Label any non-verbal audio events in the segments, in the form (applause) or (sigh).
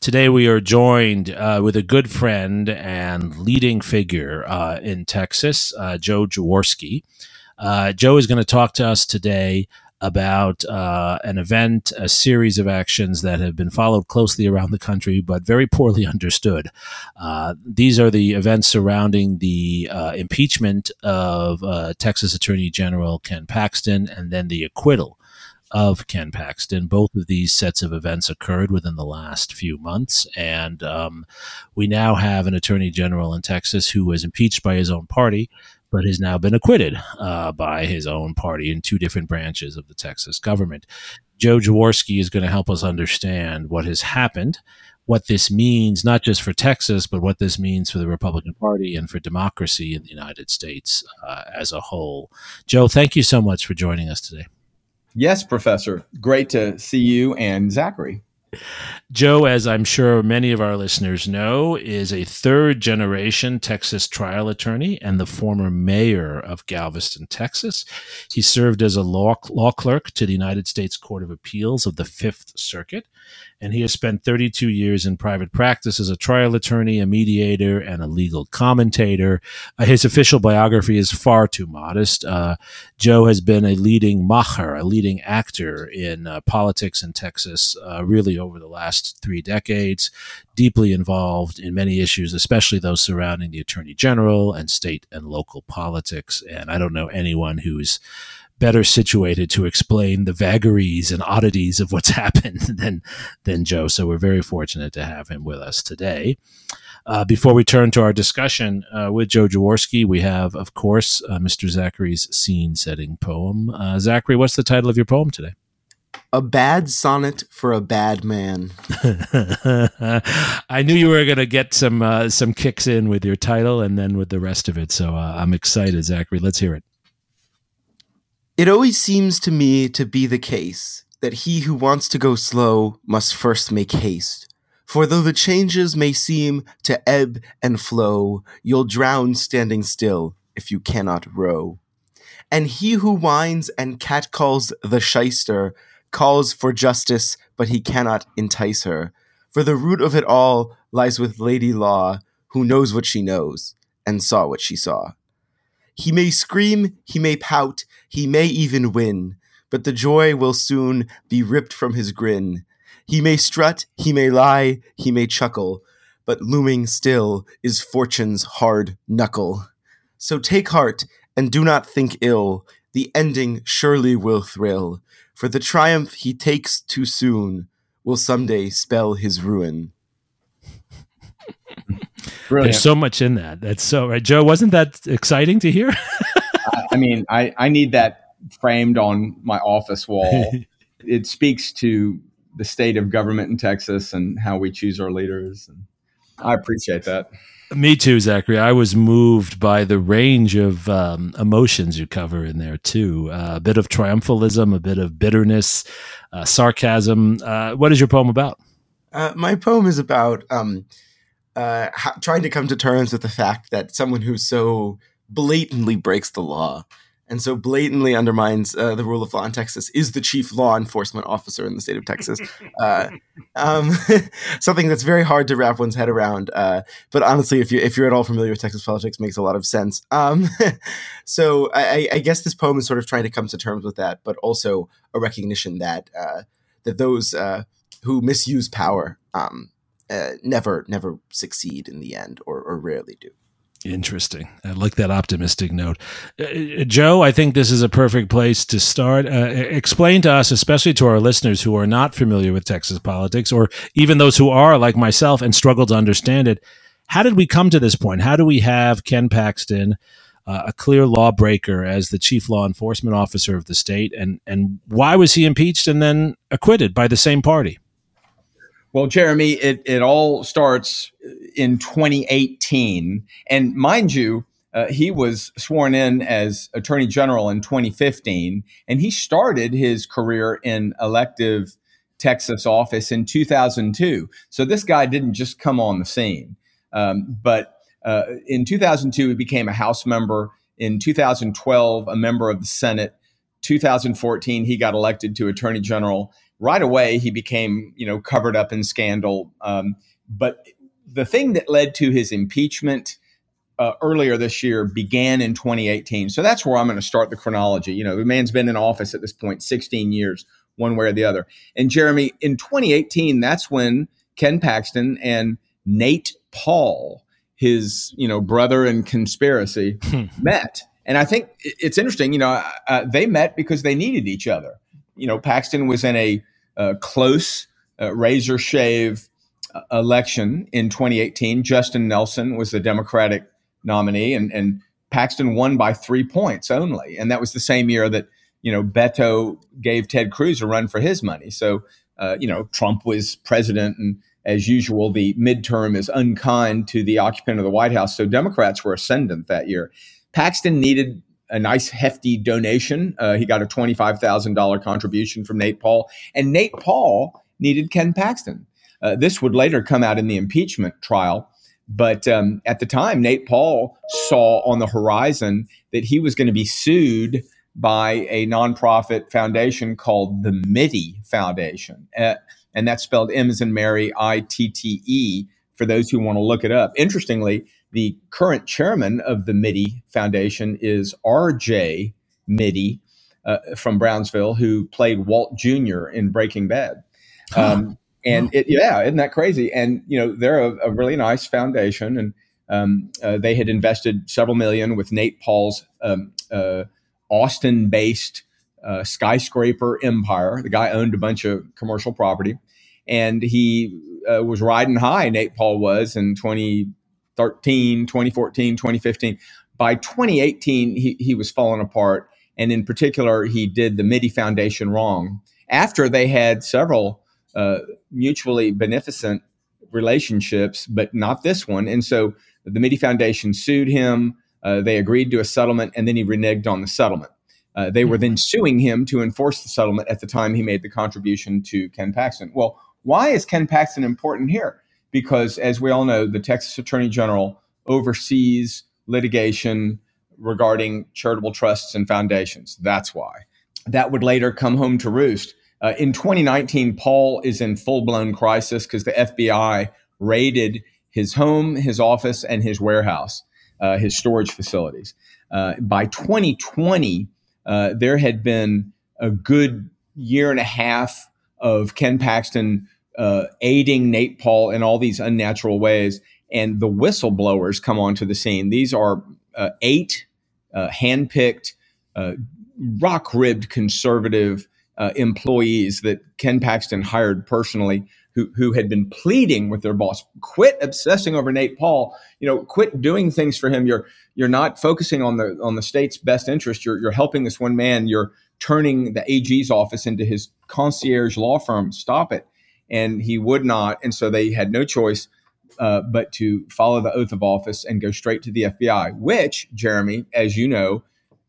Today, we are joined uh, with a good friend and leading figure uh, in Texas, uh, Joe Jaworski. Uh, Joe is going to talk to us today about uh, an event, a series of actions that have been followed closely around the country, but very poorly (laughs) understood. Uh, these are the events surrounding the impeachment of Texas Attorney General Ken Paxton and then the acquittal of Ken Paxton. Both of these sets of events occurred within the last few months, and um, we now have an attorney general in Texas who was impeached by his own party, but has now been acquitted uh, by his own party in two different branches of the Texas government. Joe Jaworski is going to help us understand what has happened. What this means, not just for Texas, but what this means for the Republican Party and for democracy in the United States uh, as a whole. Joe, thank you so much for joining us today. Yes, Professor. Great to see you and Zachary. Joe, as I'm sure many of our listeners know, is a third generation Texas trial attorney and the former mayor of Galveston, Texas. He served as a law, law clerk to the United States Court of Appeals of the Fifth Circuit and he has spent 32 years in private practice as a trial attorney, a mediator, and a legal commentator. Uh, his official biography is far too modest. Uh, Joe has been a leading macher, a leading actor in uh, politics in Texas, uh, really over the last three decades, deeply involved in many issues, especially those surrounding the attorney general and state and local politics. And I don't know anyone who's better situated to explain the vagaries and oddities of what's (laughs) happened than than Joe. So we're very fortunate to have him with us today. Uh, before we turn to our discussion uh, with Joe Jaworski, we have, of course, uh, Mr. Zachary's scene-setting poem. Uh, Zachary, what's the title of your poem today? A bad sonnet for a bad man. (laughs) I knew you were going to get some uh, some kicks in with your title and then with the rest of it. So uh, I'm excited, Zachary. Let's hear it. It always seems to me to be the case that he who wants to go slow must first make haste. For though the changes may seem to ebb and flow, you'll drown standing still if you cannot row. And he who whines and catcalls the shyster calls for justice, but he cannot entice her. For the root of it all lies with Lady Law, who knows what she knows and saw what she saw. He may scream, he may pout, he may even win, but the joy will soon be ripped from his grin. He may strut, he may lie, he may chuckle, but looming still is fortune's hard knuckle. So take heart and do not think ill, the ending surely will thrill, for the triumph he takes too soon will someday spell his ruin. (laughs) Brilliant. There's so much in that. That's so right. Joe, wasn't that exciting to hear? (laughs) I, I mean, I, I need that framed on my office wall. (laughs) it speaks to the state of government in Texas and how we choose our leaders. And I appreciate that. Me too, Zachary. I was moved by the range of um, emotions you cover in there too. Uh, a bit of triumphalism, a bit of bitterness, uh, sarcasm. Uh, what is your poem about? Uh, my poem is about um, uh, ha- trying to come to terms with the fact that someone who so blatantly breaks the law and so blatantly undermines uh, the rule of law in Texas is the chief law enforcement officer in the state of Texas. (laughs) Uh, um, (laughs) something that's very hard to wrap one's head around. Uh, but honestly, if you if you're at all familiar with Texas politics, makes a lot of sense. Um, (laughs) so I, I, guess this poem is sort of trying to come to terms with that, but also a recognition that uh, that those uh, who misuse power um, uh, never never succeed in the end, or, or rarely do. Interesting. I like that optimistic note. Uh, uh, Joe, I think this is a perfect place to start. Uh, explain to us, especially to our listeners who are not familiar with Texas politics, or even those who are, like myself, and struggle to understand it. How did we come to this point? How do we have Ken Paxton, uh, a clear lawbreaker, as the chief law enforcement officer of the state, and and why was he impeached and then acquitted by the same party? Well, Jeremi, it, it all starts in 2018. And mind you, uh, he was sworn in as Attorney General in 2015, and he started his career in elective Texas office in 2002. So this guy didn't just come on the scene. Um, but uh, in 2002, he became a House member. In 2012, a member of the Senate. 2014, he got elected to Attorney General. Right away, he became, you know, covered up in scandal. Um, but the thing that led to his impeachment uh, earlier this year began in 2018. So that's where I'm going to start the chronology. You know, the man's been in office at this point 16 years, one way or the other. And Jeremi, in 2018, that's when Ken Paxton and Nate Paul, his you know brother in conspiracy, hmm. met. And I think it's interesting. You know, uh, they met because they needed each other. You know, Paxton was in a close uh, razor shave uh, election in 2018. Justin Nelson was the Democratic nominee, and, and Paxton won by three points only. And that was the same year that, you know, Beto gave Ted Cruz a run for his money. So, uh, you know, Trump was president, and as usual, the midterm is unkind to the occupant of the White House. So Democrats were ascendant that year. Paxton needed a nice hefty donation. Uh, he got a $25,000 contribution from Nate Paul, and Nate Paul needed Ken Paxton. Uh, this would later come out in the impeachment trial. But um, at the time, Nate Paul saw on the horizon that he was going to be sued by a nonprofit foundation called the Mitte Foundation. Uh, and that's spelled M as in Mary, I T T E, for those who want to look it up. Interestingly, the current chairman of the Mitte Foundation is R.J. Mitte uh, from Brownsville, who played Walt Jr. in Breaking Bad. (gasps) Um, and it, yeah, isn't that crazy? And you know, they're a, a really nice foundation, and um, uh, they had invested several million with Nate Paul's um, uh, Austin-based uh, skyscraper empire. The guy owned a bunch of commercial property, and he uh, was riding high. Nate Paul was in 2013, 2014, 2015. By 2018, he, he was falling apart, and in particular, he did the Mitte Foundation wrong. After they had several uh, mutually beneficent relationships, but not this one. And so the Mitte Foundation sued him. Uh, they agreed to a settlement, and then he reneged on the settlement. Uh, they were then suing him to enforce the settlement at the time he made the contribution to Ken Paxton. Well, why is Ken Paxton important here? Because, as we all know, the Texas Attorney General oversees litigation regarding charitable trusts and foundations. That's why. That would later come home to roost uh, in 2019, Paul is in full blown crisis because the FBI raided his home, his office, and his warehouse, uh, his storage facilities. Uh, by 2020, uh, there had been a good year and a half of Ken Paxton uh, aiding Nate Paul in all these unnatural ways. And the whistleblowers come onto the scene. These are uh, eight handpicked, rock ribbed conservative uh, employees that Ken Paxton hired personally who, who had been pleading with their boss, quit obsessing over Nate Paul, you know, quit doing things for him. You're, you're not focusing on the, on the state's best interest. You're, you're helping this one man. You're turning the AG's office into his concierge law firm. Stop it. And he would not. And so they had no choice uh, but to follow the oath of office and go straight to the FBI, which, Jeremi, as you know,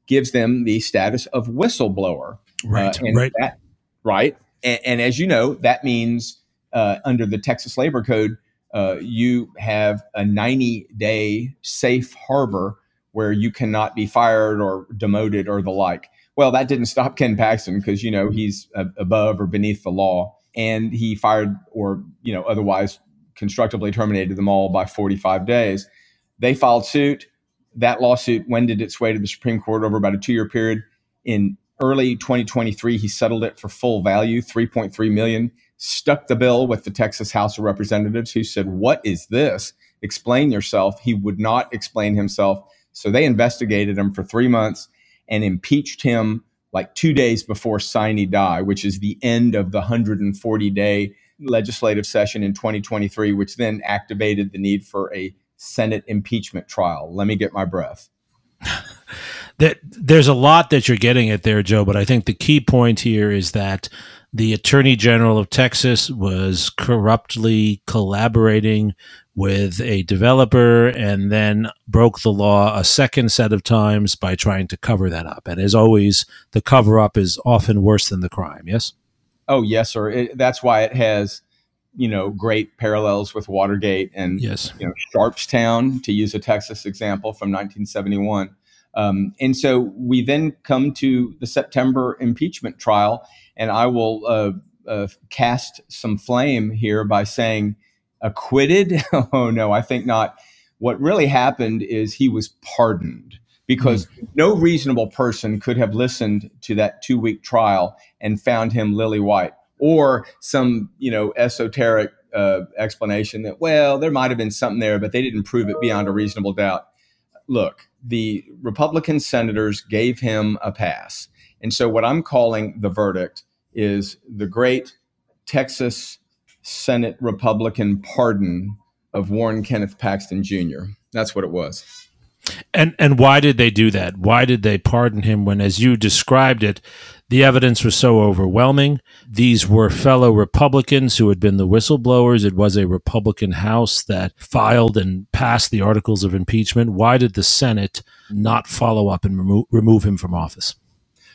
gives them the status of whistleblower. Right. Uh, right. That, right. And, and, as you know, that means uh, under the Texas Labor Code, uh, you have a 90 day safe harbor where you cannot be fired or demoted or the like. Well, that didn't stop Ken Paxton because, you know, he's above or beneath the law. And he fired or, you know, otherwise constructively terminated them all by 45 days. They filed suit. That lawsuit wended its way to the Supreme Court over about a two year period. In early 2023 he settled it for full value 3.3 million stuck the bill with the texas house of representatives who said what is this explain yourself he would not explain himself so they investigated him for three months and impeached him like two days before sine die which is the end of the 140 day legislative session in 2023 which then activated the need for a senate impeachment trial let me get my breath (laughs) that there's a lot that you're getting at there, Joe. But I think the key point here is that the Attorney General of Texas was corruptly collaborating with a developer and then broke the law a second set of times by trying to cover that up. And as always, the cover up is often worse than the crime. Yes. Oh yes, sir. It, that's why it has you know great parallels with Watergate and yes. you know Sharpstown to use a Texas example from 1971. Um, and so we then come to the September impeachment trial, and I will uh, uh, cast some flame here by saying acquitted. (laughs) oh no, I think not. What really happened is he was pardoned because mm. no reasonable person could have listened to that two week trial and found him lily white or some you know esoteric uh, explanation that well there might have been something there but they didn't prove it beyond a reasonable doubt look the republican senators gave him a pass and so what i'm calling the verdict is the great texas senate republican pardon of warren kenneth paxton jr that's what it was and and why did they do that? Why did they pardon him when, as you described it, the evidence was so overwhelming? These were fellow Republicans who had been the whistleblowers. It was a Republican House that filed and passed the articles of impeachment. Why did the Senate not follow up and remo- remove him from office?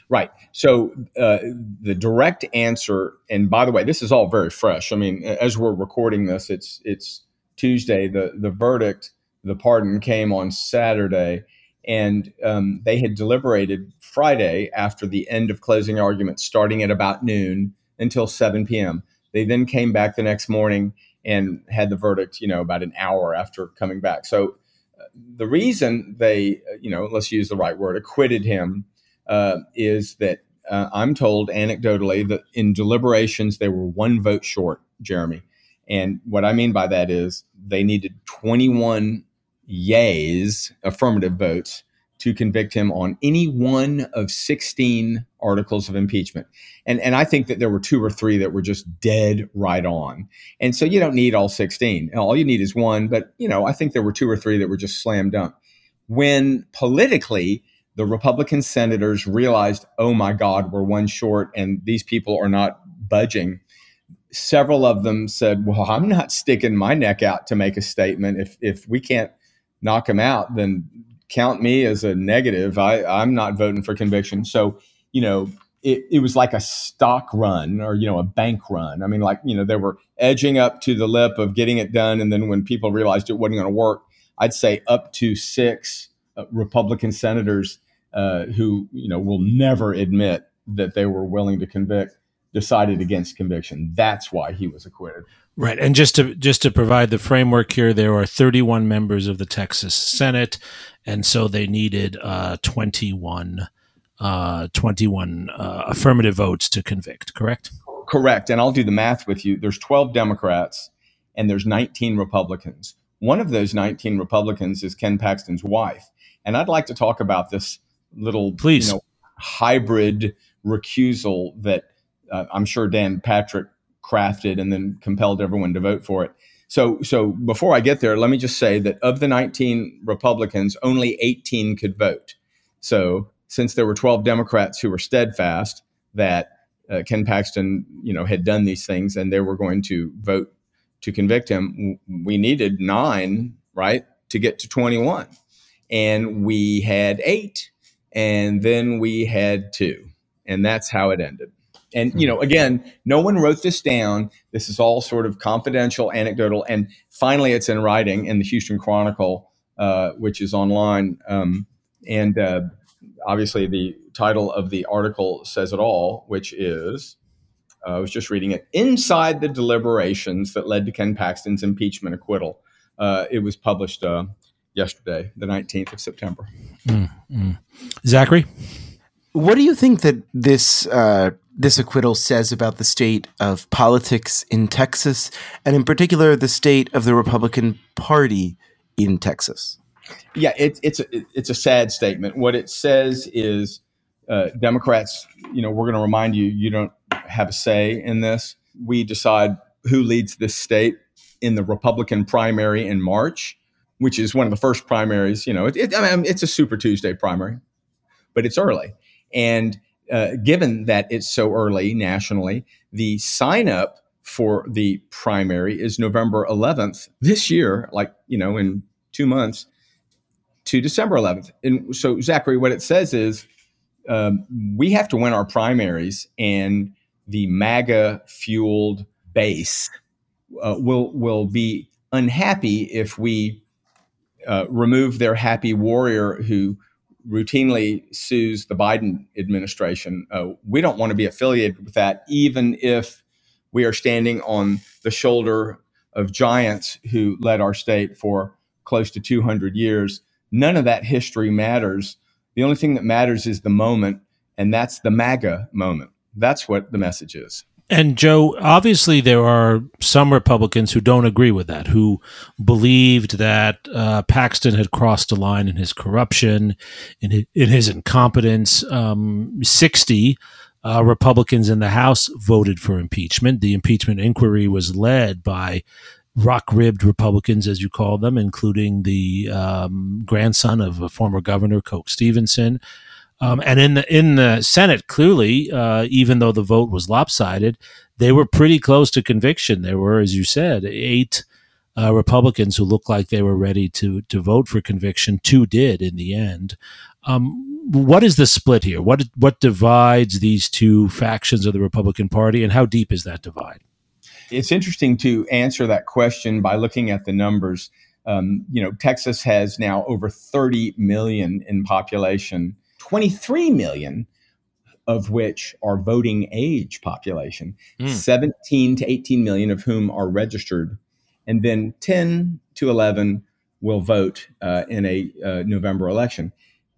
Right. So uh, the direct answer, and by the way, this is all very fresh. I mean, as we're recording this, it's it's Tuesday. The the verdict the pardon came on Saturday, and um, they had deliberated Friday after the end of closing arguments, starting at about noon until 7 p.m. They then came back the next morning and had the verdict, you know, about an hour after coming back. So uh, the reason they, uh, you know, let's use the right word, acquitted him uh, is that uh, I'm told anecdotally that in deliberations they were one vote short, Jeremi. And what I mean by that is they needed 21 yays, affirmative votes, to convict him on any one of 16 articles of impeachment. And, and I think that there were two or three that were just dead right on. And so you don't need all 16. All you need is one. But, you know, I think there were two or three that were just slam dunk. When politically, the Republican senators realized, oh my God, we're one short and these people are not budging. Several of them said, well, I'm not sticking my neck out to make a statement. If, if we can't knock them out, then count me as a negative. I, I'm not voting for conviction. So, you know, it, it was like a stock run or, you know, a bank run. I mean, like, you know, they were edging up to the lip of getting it done. And then when people realized it wasn't going to work, I'd say up to six uh, Republican senators uh, who, you know, will never admit that they were willing to convict decided against conviction. That's why he was acquitted. Right, and just to just to provide the framework here, there are 31 members of the Texas Senate, and so they needed uh, 21, uh, 21 uh, affirmative votes to convict. Correct. Correct, and I'll do the math with you. There's 12 Democrats, and there's 19 Republicans. One of those 19 Republicans is Ken Paxton's wife, and I'd like to talk about this little, please, you know, hybrid recusal that uh, I'm sure Dan Patrick crafted and then compelled everyone to vote for it. So, so before I get there, let me just say that of the 19 Republicans, only 18 could vote. So, since there were 12 Democrats who were steadfast that uh, Ken Paxton, you know, had done these things and they were going to vote to convict him, we needed nine, right, to get to 21, and we had eight, and then we had two, and that's how it ended. And you know, again, no one wrote this down. This is all sort of confidential, anecdotal, and finally, it's in writing in the Houston Chronicle, uh, which is online. Um, and uh, obviously, the title of the article says it all, which is uh, I was just reading it inside the deliberations that led to Ken Paxton's impeachment acquittal. Uh, it was published uh, yesterday, the 19th of September. Mm-hmm. Zachary? What do you think that this uh, this acquittal says about the state of politics in Texas, and in particular, the state of the Republican Party in Texas. Yeah, it, it's a, it's a sad statement. What it says is uh, Democrats, you know, we're going to remind you, you don't have a say in this. We decide who leads this state in the Republican primary in March, which is one of the first primaries. You know, it, it, I mean, it's a Super Tuesday primary, but it's early. And uh, given that it's so early nationally, the sign up for the primary is November 11th this year, like, you know, in two months to December 11th. And so, Zachary, what it says is um, we have to win our primaries, and the MAGA fueled base uh, will will be unhappy if we uh, remove their happy warrior who routinely sues the Biden administration. Uh, we don't want to be affiliated with that, even if we are standing on the shoulder of giants who led our state for close to 200 years. None of that history matters. The only thing that matters is the moment, and that's the MAGA moment. That's what the message is. And Joe, obviously, there are some Republicans who don't agree with that, who believed that uh, Paxton had crossed a line in his corruption, in his, in his incompetence. Um, Sixty uh, Republicans in the House voted for impeachment. The impeachment inquiry was led by rock ribbed Republicans, as you call them, including the um, grandson of a former governor, Coke Stevenson. Um, and in the in the Senate, clearly, uh, even though the vote was lopsided, they were pretty close to conviction. There were, as you said, eight uh, Republicans who looked like they were ready to to vote for conviction. Two did in the end. Um, what is the split here? What what divides these two factions of the Republican Party, and how deep is that divide? It's interesting to answer that question by looking at the numbers. Um, you know, Texas has now over 30 million in population 23 million of which are voting age population, mm. 17 to 18 million of whom are registered, and then 10 to 11 will vote uh, in a uh, November election.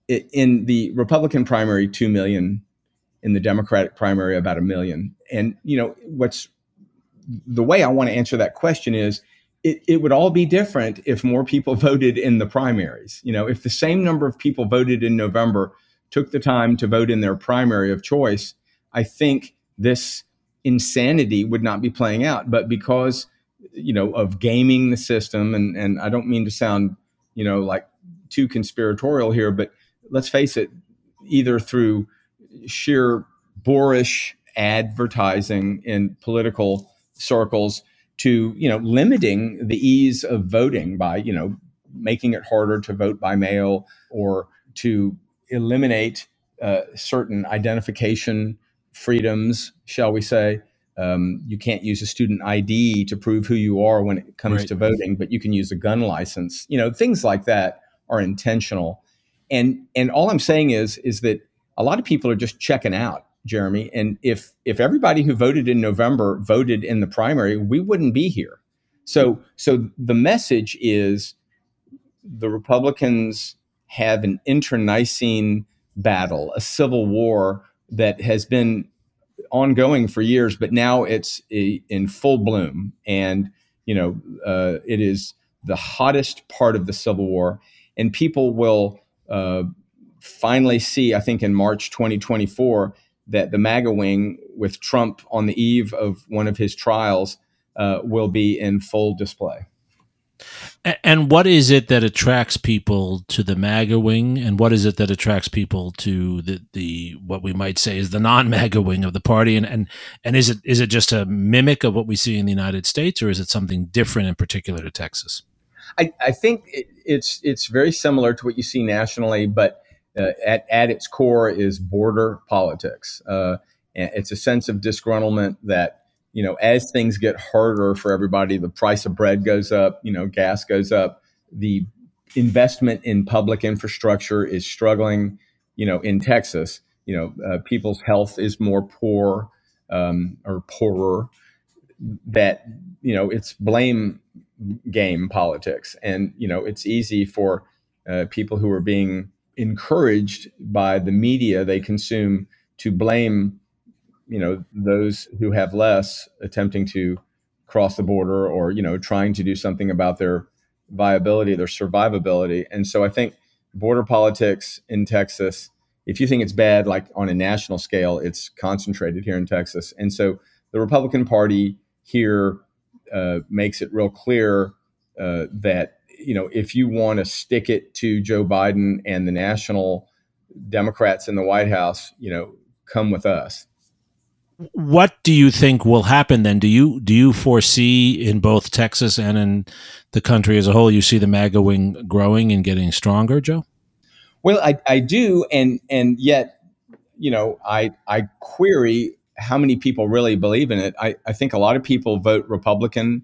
In the Republican primary, 2 million. In the Democratic primary, about a million. And, you know, what's the way I want to answer that question is it, it would all be different if more people (laughs) voted in the primaries. You know, if the same number of people voted in November took the time to vote in their primary of choice, I think this insanity would not be playing out. But because you know of gaming the system, and and I don't mean to sound you know like too conspiratorial here, but let's face it, either through sheer boorish advertising in political circles to you know limiting the ease of voting by you know making it harder to vote by mail or to eliminate uh, certain identification freedoms, shall we say. Um, you can't use a student ID to prove who you are when it comes right. to voting, but you can use a gun license. You know, things like that are intentional. And and all I'm saying is is that a lot of people are just checking out, Jeremi. And if if everybody who voted in November voted in the primary, we wouldn't be here. So so the message is the Republicans have an internecine battle, a civil war that has been ongoing for years, but now it's a, in full bloom. And, you know, uh, it is the hottest part of the Civil War. And people will uh, finally see, I think, in March 2024, that the MAGA wing, with Trump on the eve of one of his trials, uh, will be in full display. And what is it that attracts people to the MAGA wing, and what is it that attracts people to the, the what we might say is the non-MAGA wing of the party? And and and is it is it just a mimic of what we see in the United States, or is it something different in particular to Texas? I, I think it, it's it's very similar to what you see nationally, but uh, at at its core is border politics. Uh, it's a sense of disgruntlement that you know, as things get harder for everybody, the price of bread goes up, you know, gas goes up, the investment in public infrastructure is struggling, you know, in Texas, you know, uh, people's health is more poor um, or poorer that, you know, it's blame game politics. And, you know, it's easy for uh, people who are being encouraged by the media they consume to blame you know those who have less attempting to cross the border or you know trying to do something about their viability their survivability. And so i think border politics in texas if you think it's bad like on a national scale it's concentrated here in texas. And so the republican party here uh, makes it real clear uh, that you know if you want to stick it to joe biden and the national democrats in the white house you know come with us what do you think will happen then? Do you do you foresee in both Texas and in the country as a whole, you see the MAGA wing growing and getting stronger, Joe? Well, I, I do, and and yet, you know, I I query how many people really believe in it. I, I think a lot of people vote Republican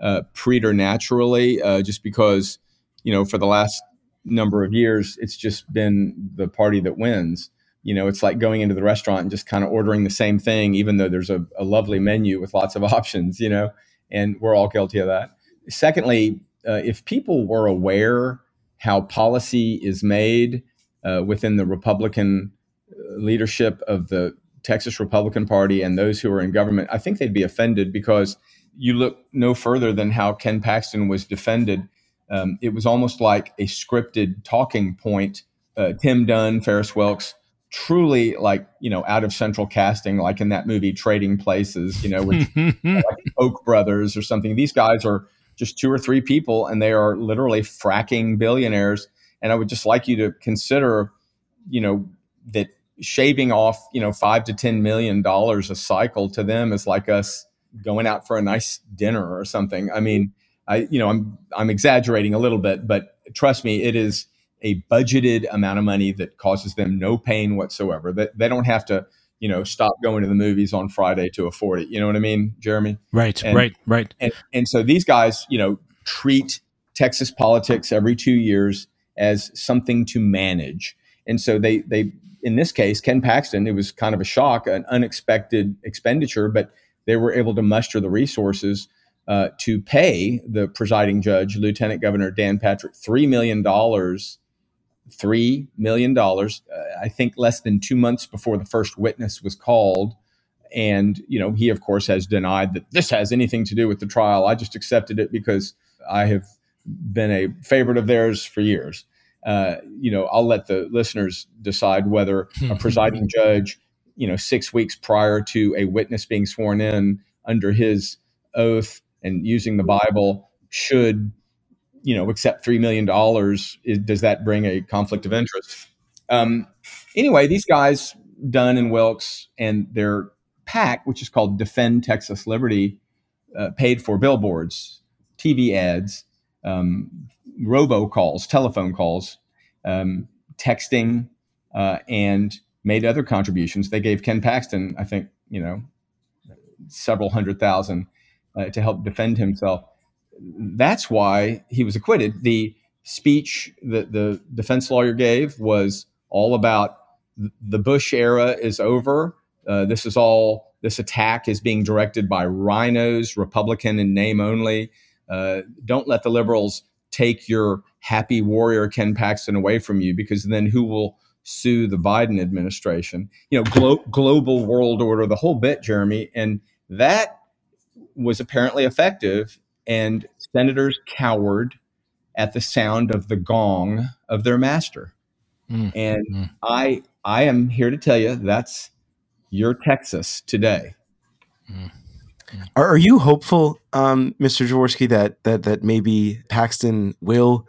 uh, preternaturally uh, just because, you know, for the last number of years, it's just been the party that wins. You know, it's like going into the restaurant and just kind of ordering the same thing, even though there's a, a lovely menu with lots of (laughs) options, you know, and we're all guilty of that. Secondly, uh, if people were aware how policy is made uh, within the Republican uh, leadership of the Texas Republican Party and those who are in government, I think they'd be offended because you look no further than how Ken Paxton was defended. Um, it was almost like a scripted talking point. Uh, Tim Dunn, Farris Wilks, truly like you know out of central casting, like in that movie Trading Places, you know, with (laughs) like Koch brothers or something. These guys are just two or three people, and they are literally fracking billionaires. And I would just like you to consider, you know, that shaving off, you know, five to ten million dollars a cycle to them is like us going out for a nice dinner or something. I mean, I, you know, I'm I'm exaggerating a little bit, but trust me, it is a budgeted amount of money that causes them no pain whatsoever. That they don't have to, you know, stop going to the movies on Friday to afford it. You know what I mean, Jeremi? Right, And- right, right. And, and so these guys, you know, treat Texas politics every two years as something to manage. And so they, they, in this case, Ken Paxton, it was kind of a shock, an unexpected expenditure, but they were able to muster the resources uh, to pay the presiding judge, Lieutenant Governor Dan Patrick, $3 million. $3 million, uh, I think less than two months before the first witness was called. And, you know, he, of course, has denied that this has anything to do with the trial. I just accepted it because I have been a favorite of theirs for years. Uh, you know, I'll let the listeners decide whether a (laughs) presiding judge, you know, six weeks prior to a witness being sworn in under his oath and using the Bible should, you know, accept $3 million. Does that bring a conflict of interest? Um, anyway, these guys, Dunn and Wilks, and their PAC, which is called Defend Texas Liberty, uh, paid for billboards, TV ads, um, robocalls, telephone calls, um, texting, uh, and made other contributions. They gave Ken Paxton, I think, you know, several hundred thousand uh, to help defend himself. That's why he was acquitted. The speech that the defense lawyer gave was all about the Bush era is over. Uh, this is all, this attack is being directed by RINOs, Republican in name only. Uh, don't let the liberals take your happy warrior Ken Paxton away from you because then who will sue the Biden administration? You know, glo- global world order, the whole bit, Jeremi. And that was apparently effective. And senators cowered at the sound of the gong of their master. Mm, And mm. I I am here to tell you that's your Texas today. Are, are you hopeful, um, Mr. Jaworski, that that that maybe Paxton will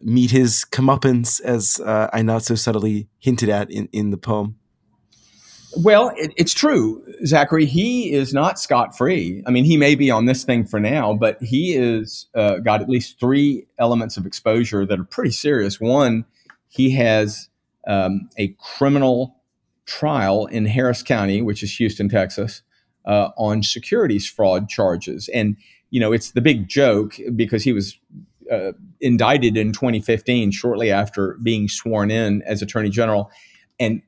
meet his comeuppance, as uh, I not so subtly hinted at in, in the poem? Well, it, it's true, Zachary. He is not scot free. I mean, he may be on this thing for now, but he is uh, got at least three elements of exposure that are pretty serious. One, he has um, a criminal trial in Harris County, which is Houston, Texas, uh, on securities fraud charges, and you know it's the big joke because he was uh, indicted in 2015, shortly after being sworn in as Attorney General, and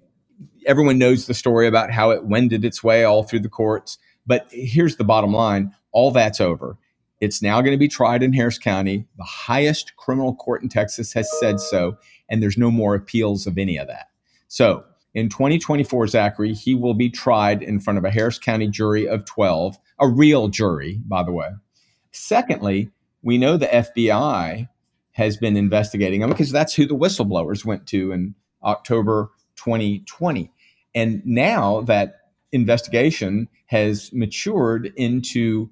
everyone knows the story about how it wended its way all through the courts. But here's the bottom line all that's over. It's now going to be tried in Harris County. The highest criminal court in Texas has said so, and there's no more appeals of any of that. So in 2024, Zachary, he will be tried in front of a Harris County jury of 12, a real jury, by the way. Secondly, we know the FBI has been investigating him because that's who the whistleblowers went to in October 2020. And now that investigation has matured into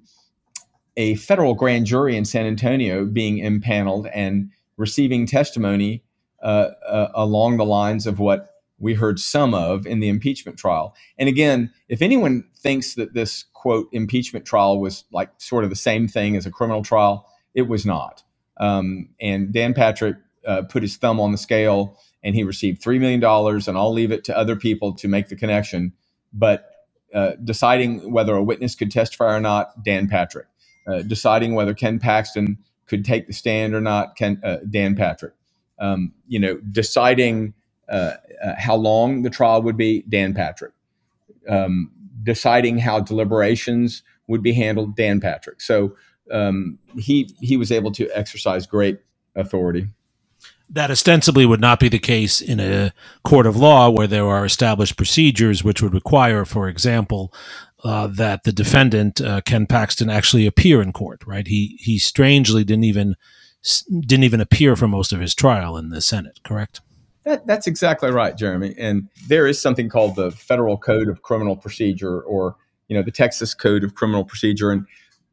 a federal grand jury in San Antonio being impaneled and receiving testimony uh, uh, along the lines of what we heard some of in the impeachment trial. And again, if anyone thinks that this quote impeachment trial was like sort of the same thing as a criminal trial, it was not. Um, and Dan Patrick uh, put his thumb on the scale and he received $3 million. And I'll leave it to other people to make the connection. But uh, deciding whether a witness could testify or not, Dan Patrick. Uh, deciding whether Ken Paxton could take the stand or not, Ken, uh, Dan Patrick. Um, you know, deciding uh, uh, how long the trial would be, Dan Patrick. Um, deciding how deliberations would be handled, Dan Patrick. So um, he he was able to exercise great authority. That ostensibly would not be the case in a court of law where there are established procedures which would require, for example, uh, that the defendant uh, Ken Paxton actually appear in court. Right? He he strangely didn't even didn't even appear for most of his trial in the Senate. Correct? That, that's exactly right, Jeremi. And there is something called the Federal Code of Criminal Procedure, or you know, the Texas Code of Criminal Procedure, and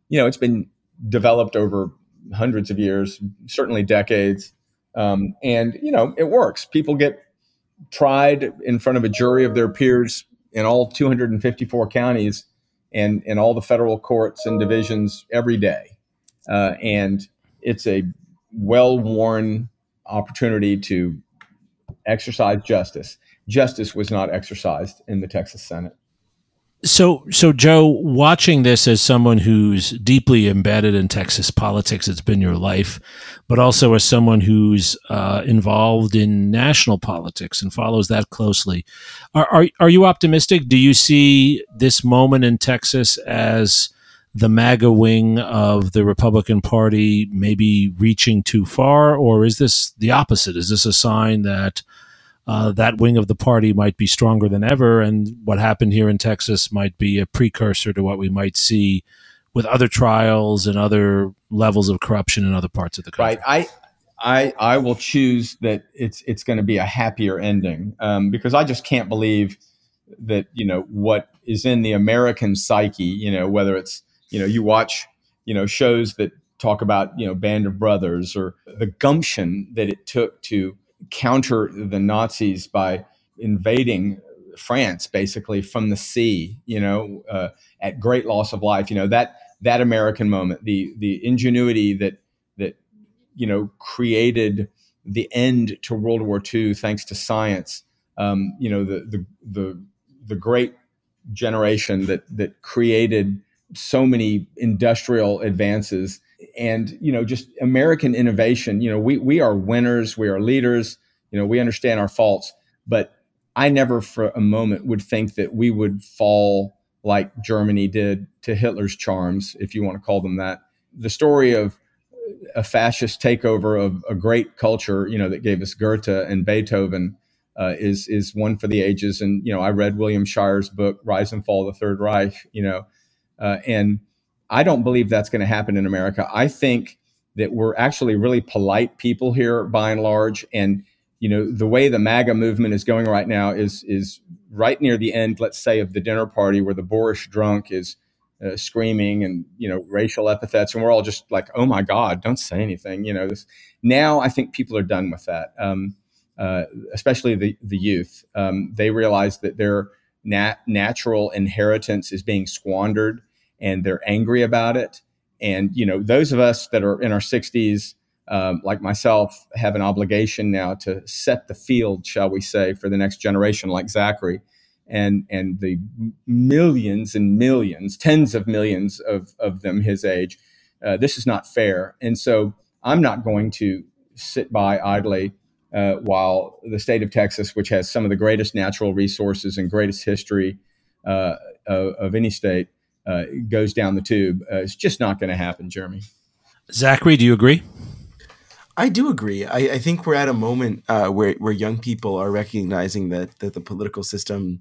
you know, it's been developed over hundreds of years, certainly decades, um, and you know, it works. People get tried in front of a jury of their peers in all 254 counties and in all the federal courts and divisions every day, uh, and it's a well-worn opportunity to exercise justice. Justice was not exercised in the Texas Senate. So, so Joe, watching this as someone who's deeply embedded in Texas politics, it's been your life, but also as someone who's uh, involved in national politics and follows that closely. Are, are are you optimistic? Do you see this moment in Texas as the MAGA wing of the Republican Party maybe reaching too far, or is this the opposite? Is this a sign that uh, that wing of the party might be stronger than ever, and what happened here in Texas might be a precursor to what we might see with other trials and other levels of corruption in other parts of the country. Right. I I I will choose that it's it's going to be a happier ending um, because I just can't believe that you know what is in the American psyche. You know whether it's you know you watch you know shows that talk about you know Band of Brothers or the gumption that it took to counter the Nazis by invading France basically from the sea, you know, uh, at great loss of life. You know that that American moment, the the ingenuity that that you know created the end to World War II thanks to science. Um, you know the the the the great generation that that created so many industrial advances and you know just american innovation you know we we are winners we are leaders you know we understand our faults but i never for a moment would think that we would fall like germany did to hitler's charms if you want to call them that. The story of a fascist takeover of a great culture you know that gave us goethe and beethoven uh, is is one for the ages. And you know i read william shirer's book rise and fall of the third reich you know uh, and I don't believe that's going to happen in America. I think that we're actually really polite people here by and large. And, you know, the way the MAGA movement is going right now is, is right near the end, let's say, of the dinner party where the boorish drunk is uh, screaming and, you know, racial epithets. And we're all just like, oh my God, don't say anything. You know, this, now I think people are done with that, um, uh, especially the, the youth. Um, they realize that their nat- natural inheritance is being squandered and they're angry about it. And you know, those of us that are in our 60s, um, like myself, have an obligation now to set the field, shall we say, for the next generation, like Zachary, and and the millions and millions, tens of millions of of them his age. Uh, this is not fair, and so I'm not going to sit by idly uh, while the state of Texas, which has some of the greatest natural resources and greatest history uh, of, of, any state, uh, goes down the tube. Uh, it's just not going to happen, Jeremi. Zachary, do you agree? I do agree. I, I think we're at a moment uh, where where young people are recognizing that that the political system,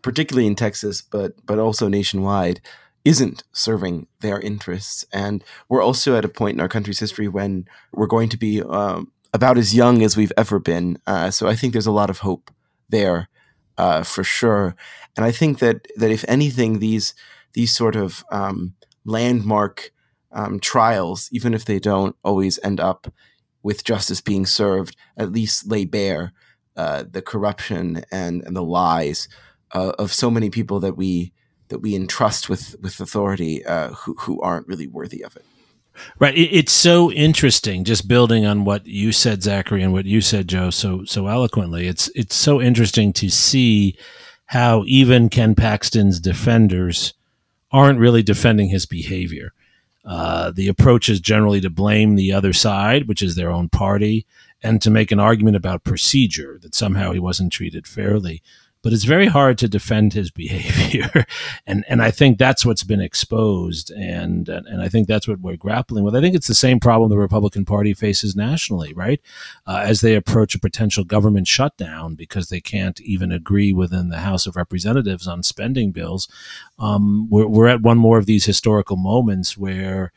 particularly in Texas, but but also nationwide, isn't serving their interests. And we're also at a point in our country's history when we're going to be um, about as young as we've ever been. Uh, so I think there's a lot of hope there uh, for sure. And I think that that if anything, these these sort of um, landmark um, trials, even if they don't always end up with justice being served, at least lay bare uh, the corruption and, and the lies uh, of so many people that we that we entrust with with authority uh, who who aren't really worthy of it. Right. It's so interesting, just building on what you said, Zachary, and what you said, Joe, so so eloquently. It's it's so interesting to see how even Ken Paxton's defenders aren't really defending his behavior. Uh, the approach is generally to blame the other side, which is their own party, and to make an argument about procedure that somehow he wasn't treated fairly but it's very hard to defend his (laughs) behavior. and and I think that's what's been exposed and and I think that's what we're grappling with. I think it's the same problem the Republican Party faces nationally, right? Uh, as they approach a potential government shutdown because they can't even agree within the House of Representatives on spending bills. Um, we're, we're at one more of these historical moments where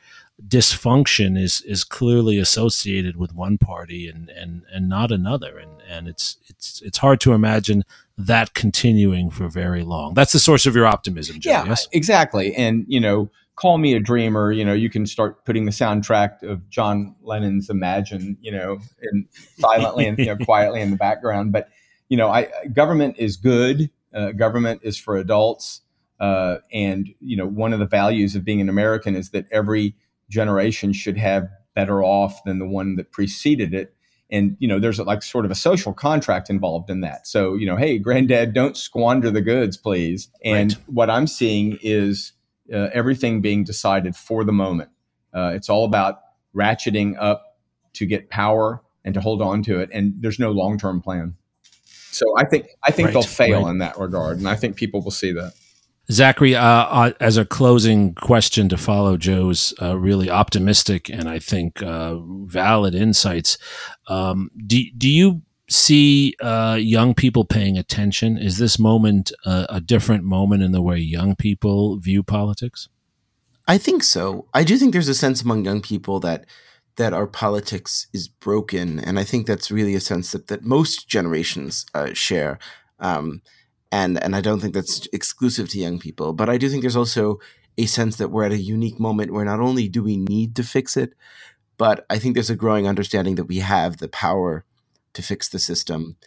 dysfunction is is clearly associated with one party and and and not another and and it's it's it's hard to imagine that continuing for very long. That's the source of your optimism yeah yes? exactly. And you know call me a dreamer you know you can start putting the soundtrack of john lennon's imagine you know and (laughs) silently and you know, quietly in the background. But you know i government is good uh, government is for adults uh, and you know one of the values of being an american is that every generation should have better off than the one that preceded it and you know there's like sort of a social contract involved in that so you know hey granddad don't squander the goods please and right. what i'm seeing is uh, everything being decided for the moment uh, it's all about ratcheting up to get power and to hold on to it and there's no long-term plan so i think i think right. they'll fail right. in that regard and i think people will see that Zachary, uh, uh, as a closing question to follow Joe's uh, really optimistic and I think uh, valid insights, um, do, do you see uh, young people paying attention? Is this moment a different moment in the way young people view politics? I think so. I do think there's a sense among young people that that our politics is broken, and I think that's really a sense that that most generations uh, share. Um, and and I don't think that's exclusive to young people. But I do think there's also a sense that we're at a unique moment where not only do we need to fix it, but I think there's a growing understanding that we have the power to fix the system.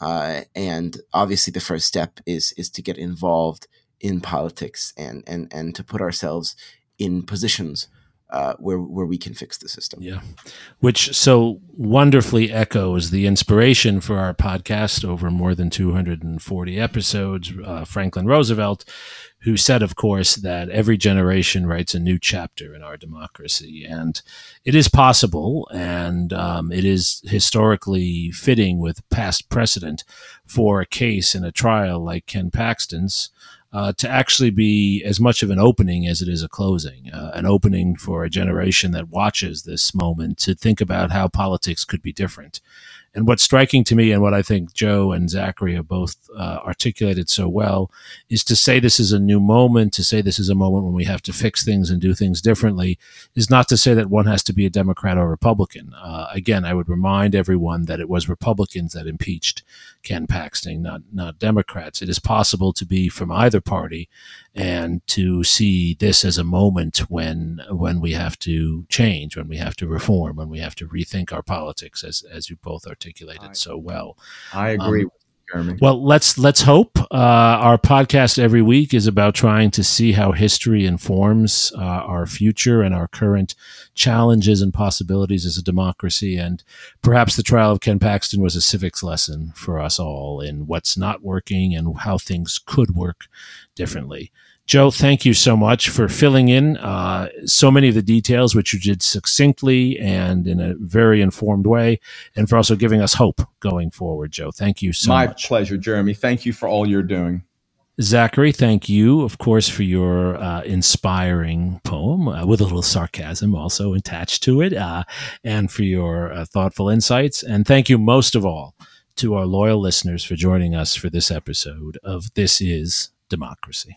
Uh, and obviously, the first step is is to get involved in politics and and and to put ourselves in positions uh, where where we can fix the system. Yeah, which so wonderfully echoes the inspiration for our podcast over more than 240 episodes. Uh, Franklin Roosevelt, who said, of course, that every generation writes a new chapter in our democracy, and it is possible, and um, it is historically fitting with past precedent for a case in a trial like Ken Paxton's uh, to actually be as much of an opening as it is a closing, uh, an opening for a generation that watches this moment to think about how politics could be different. And what's striking to me, and what I think Joe and Zachary have both uh, articulated so well, is to say this is a new moment, to say this is a moment when we have to fix things and do things differently, is not to say that one has to be a Democrat or Republican. Uh, again, I would remind everyone that it was Republicans that impeached Ken Paxton, not not Democrats. It is possible to be from either party and to see this as a moment when when we have to change, when we have to reform, when we have to rethink our politics, as as you both articulated I, so well. I agree. Um, Jeremi. Well, let's let's hope. Uh, our podcast every week is about trying to see how history informs uh, our future and our current challenges and possibilities as a democracy. And perhaps the trial of Ken Paxton was a civics lesson for us all in what's not working and how things could work differently. Joe, thank you so much for filling in uh, so many of the details, which you did succinctly and in a very informed way, and for also giving us hope going forward, Joe. Thank you so My much. My pleasure, Jeremi. Thank you for all you're doing. Zachary, thank you, of course, for your uh, inspiring poem uh, with a little sarcasm also attached to it, uh, and for your uh, thoughtful insights. And thank you most of all to our loyal listeners for joining us for this episode of This Is Democracy.